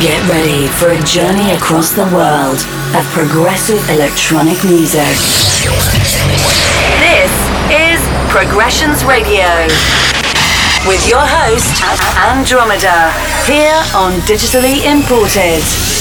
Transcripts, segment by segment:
Get ready for a journey across the world of progressive electronic music. This is Progressions Radio with your host, Andromeda, here on Digitally Imported.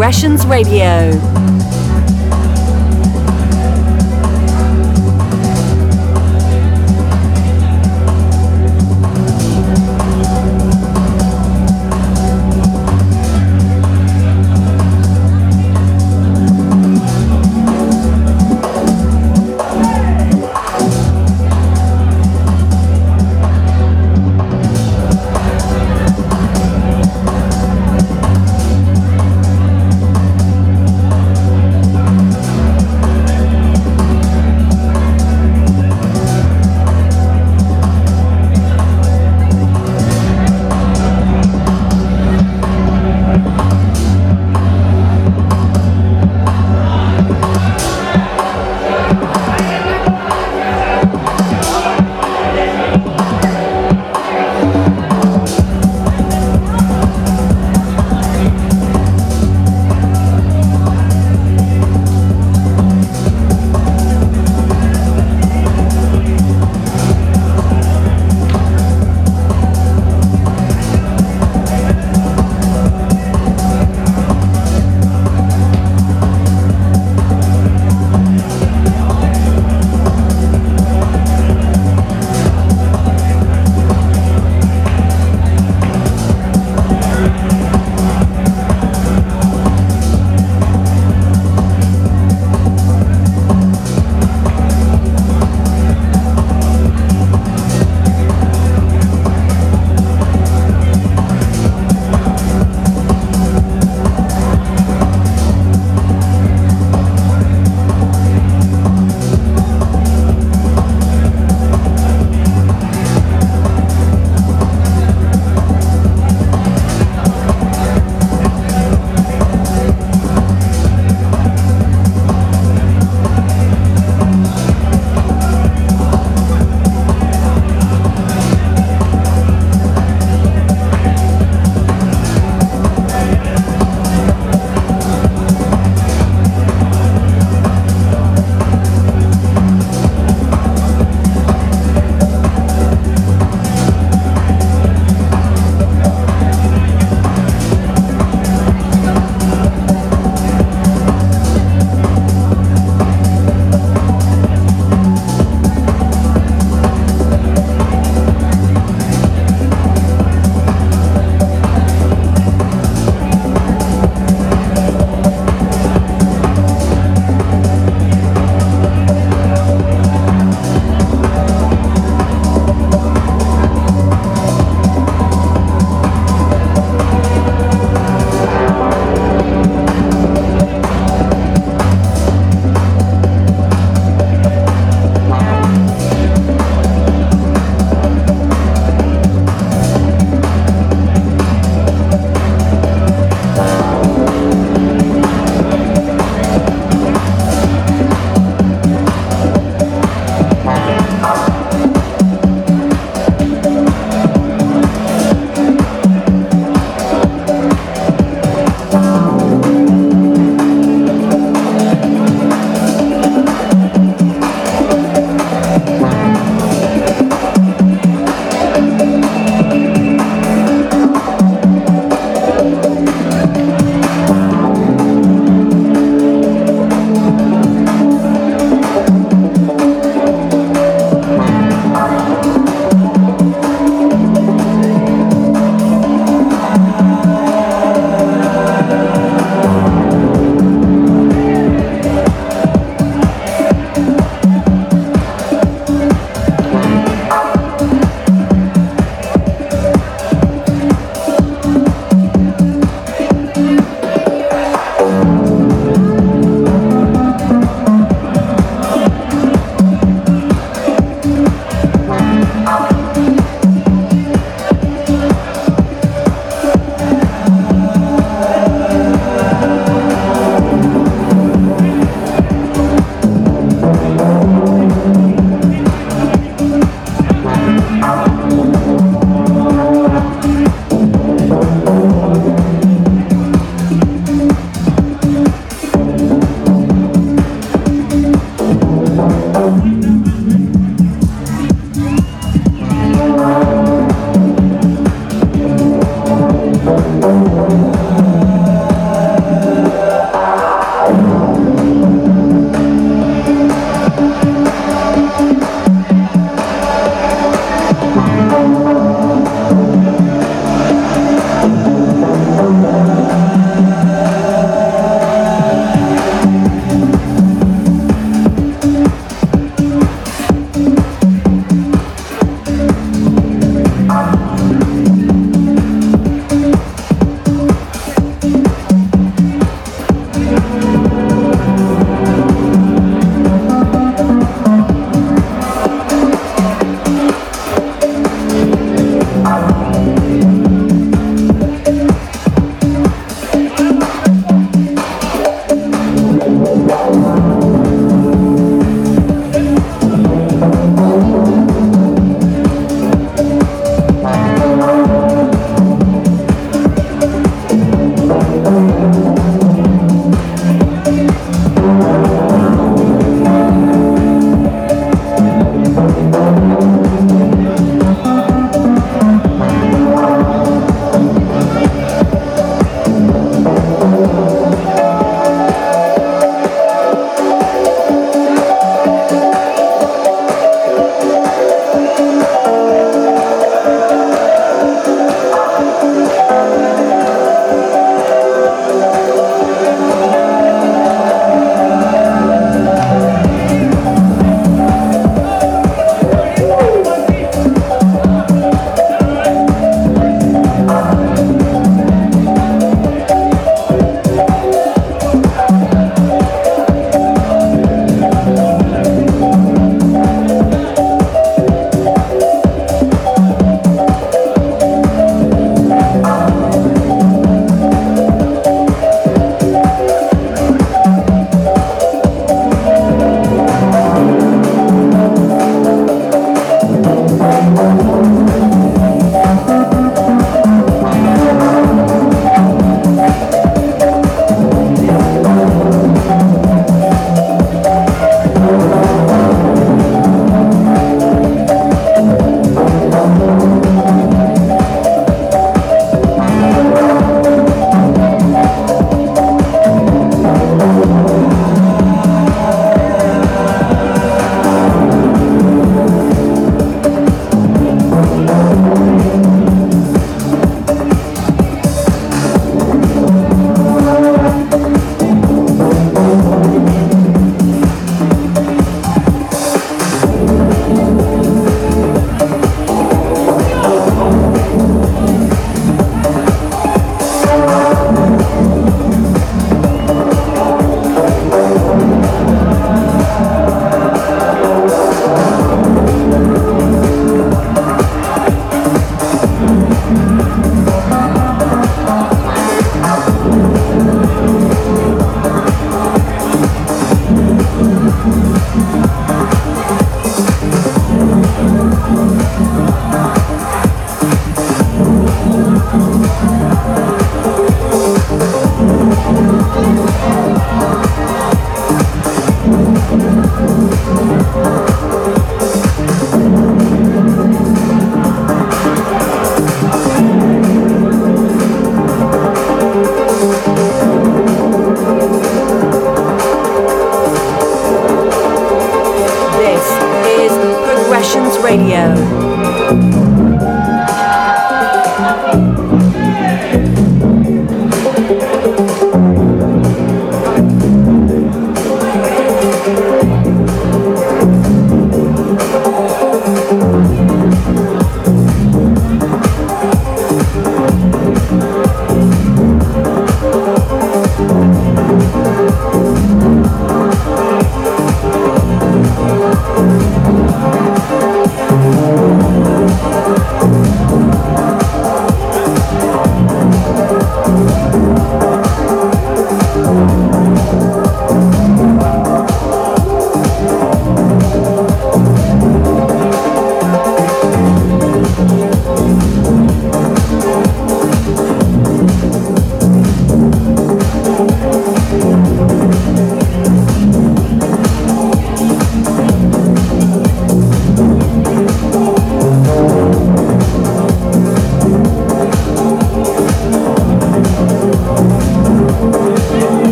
Progressions Radio.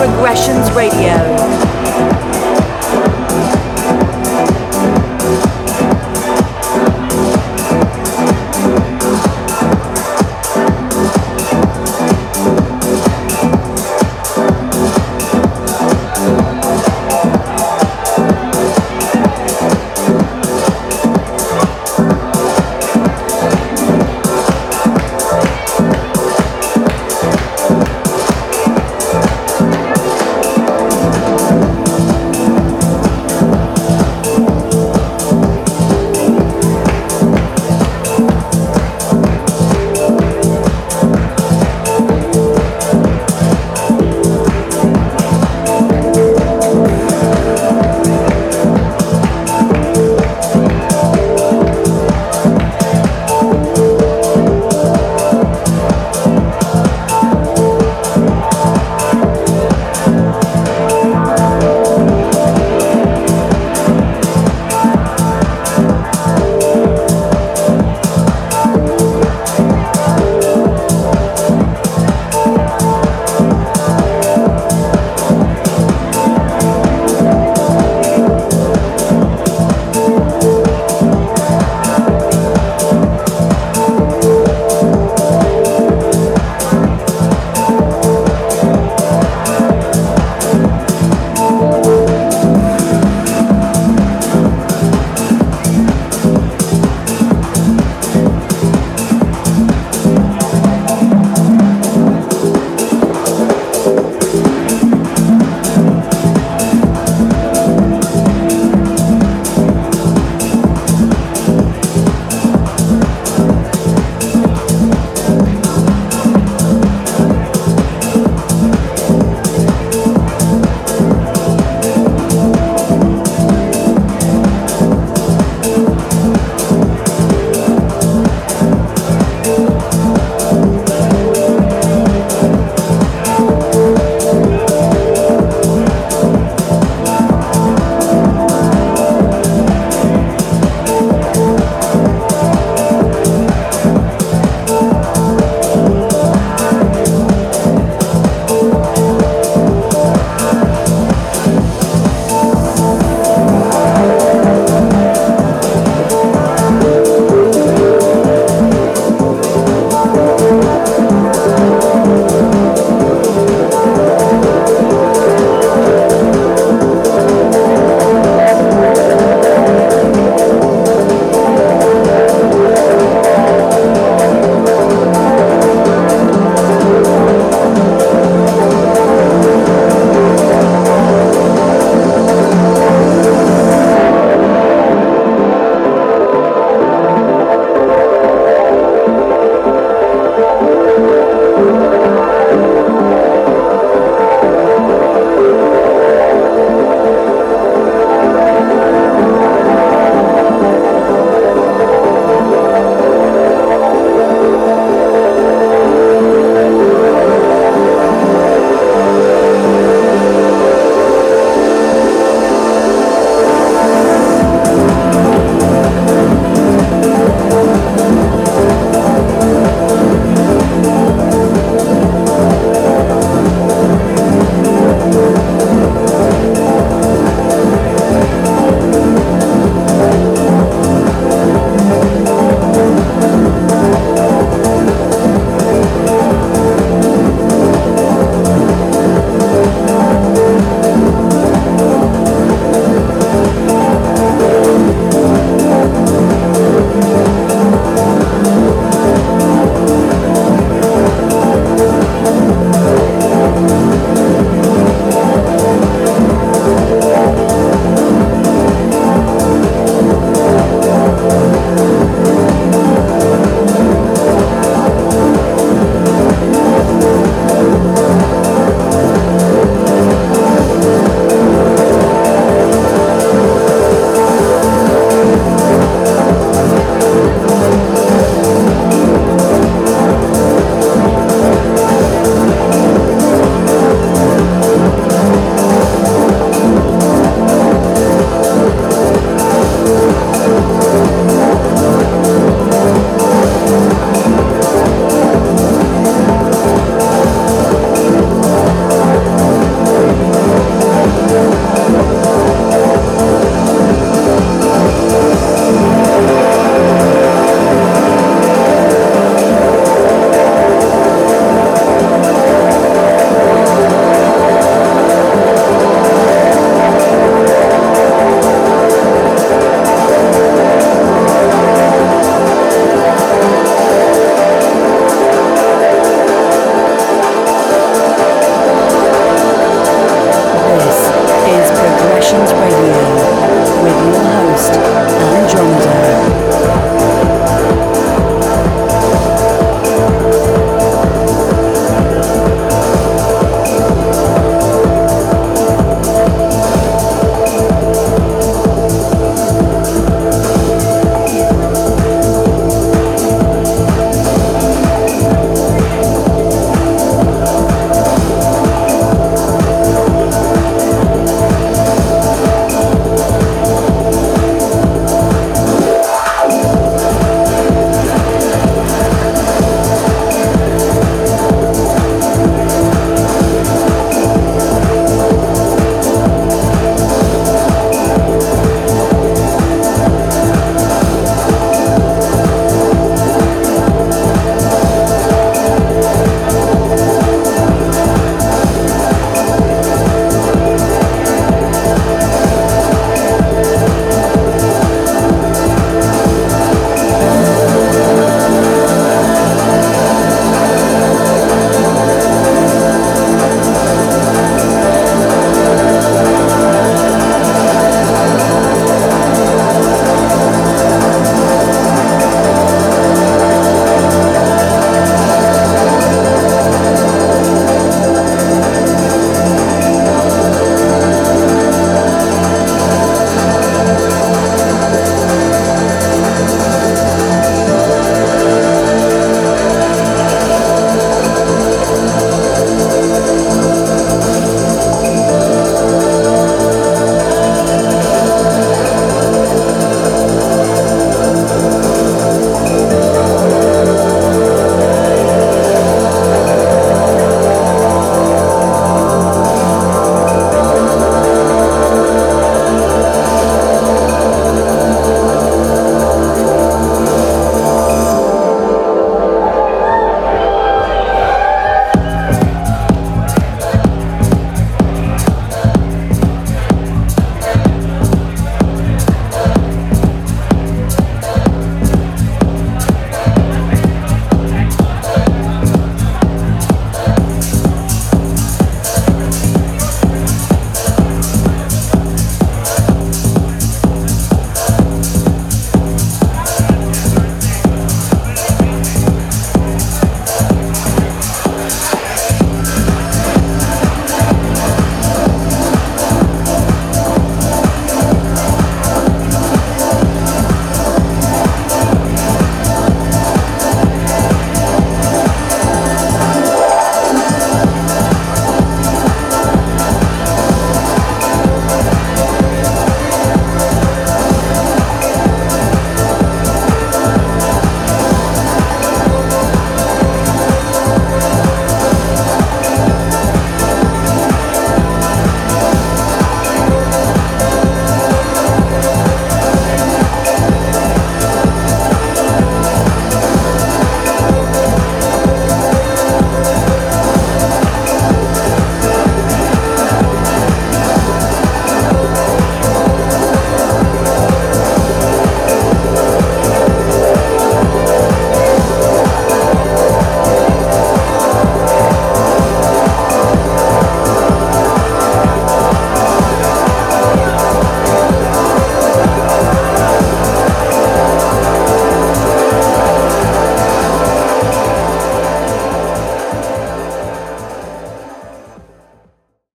Progressions Radio.